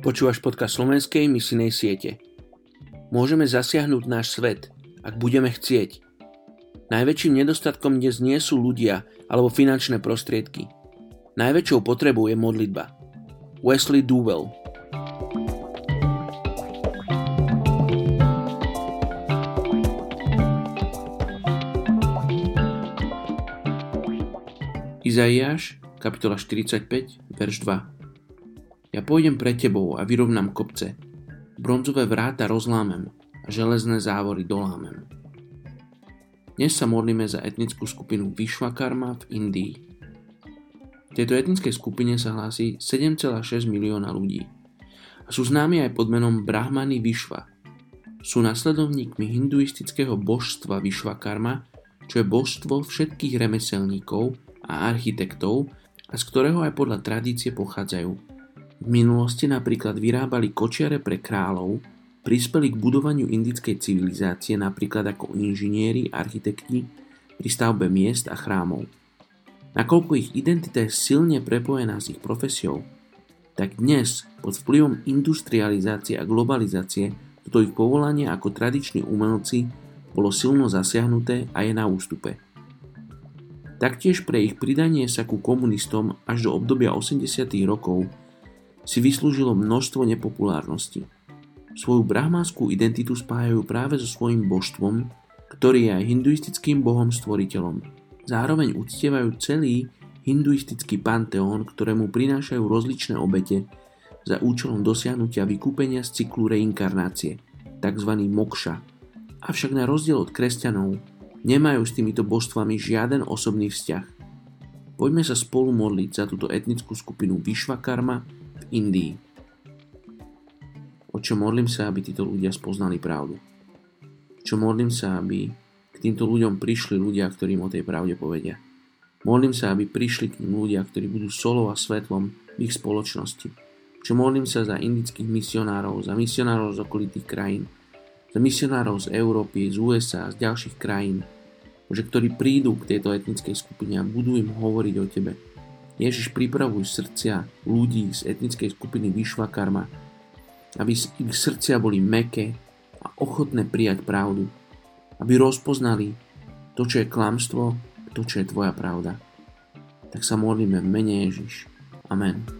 Počúvaš podcast slovenskej misinej siete. Môžeme zasiahnuť náš svet, ak budeme chcieť. Najväčším nedostatkom dnes nie sú ľudia alebo finančné prostriedky. Najväčšou potrebou je modlitba. Wesley duvel. Izaiáš kapitola 45, verš 2 ja pôjdem pre tebou a vyrovnám kopce. Bronzové vráta rozlámem a železné závory dolámem. Dnes sa modlíme za etnickú skupinu Vishwakarma v Indii. V tejto etnickej skupine sa hlási 7,6 milióna ľudí a sú známi aj pod menom Brahmany Vishwa. Sú nasledovníkmi hinduistického božstva Vishwakarma, čo je božstvo všetkých remeselníkov a architektov z ktorého aj podľa tradície pochádzajú. V minulosti napríklad vyrábali kočiare pre kráľov, prispeli k budovaniu indickej civilizácie napríklad ako inžinieri, architekti pri stavbe miest a chrámov. Nakoľko ich identita je silne prepojená s ich profesiou, tak dnes pod vplyvom industrializácie a globalizácie toto ich povolanie ako tradiční umelci bolo silno zasiahnuté a je na ústupe. Taktiež pre ich pridanie sa ku komunistom až do obdobia 80. rokov si vyslúžilo množstvo nepopulárnosti. Svoju brahmáskú identitu spájajú práve so svojím božstvom, ktorý je aj hinduistickým bohom stvoriteľom. Zároveň uctievajú celý hinduistický panteón, ktorému prinášajú rozličné obete za účelom dosiahnutia vykúpenia z cyklu reinkarnácie, tzv. mokša. Avšak na rozdiel od kresťanov nemajú s týmito božstvami žiaden osobný vzťah. Poďme sa spolu modliť za túto etnickú skupinu Vishvakarma, Indii. Oče, modlím sa, aby títo ľudia spoznali pravdu. Čo modlím sa, aby k týmto ľuďom prišli ľudia, ktorí im o tej pravde povedia. Modlím sa, aby prišli k ním ľudia, ktorí budú solou a svetlom v ich spoločnosti. Čo modlím sa za indických misionárov, za misionárov z okolitých krajín, za misionárov z Európy, z USA, z ďalších krajín, že ktorí prídu k tejto etnickej skupine a budú im hovoriť o Tebe, Ježiš pripravuj srdcia ľudí z etnickej skupiny Vyšvakarma, aby ich srdcia boli meké a ochotné prijať pravdu, aby rozpoznali to, čo je klamstvo, to, čo je tvoja pravda. Tak sa modlíme v mene Ježiš. Amen.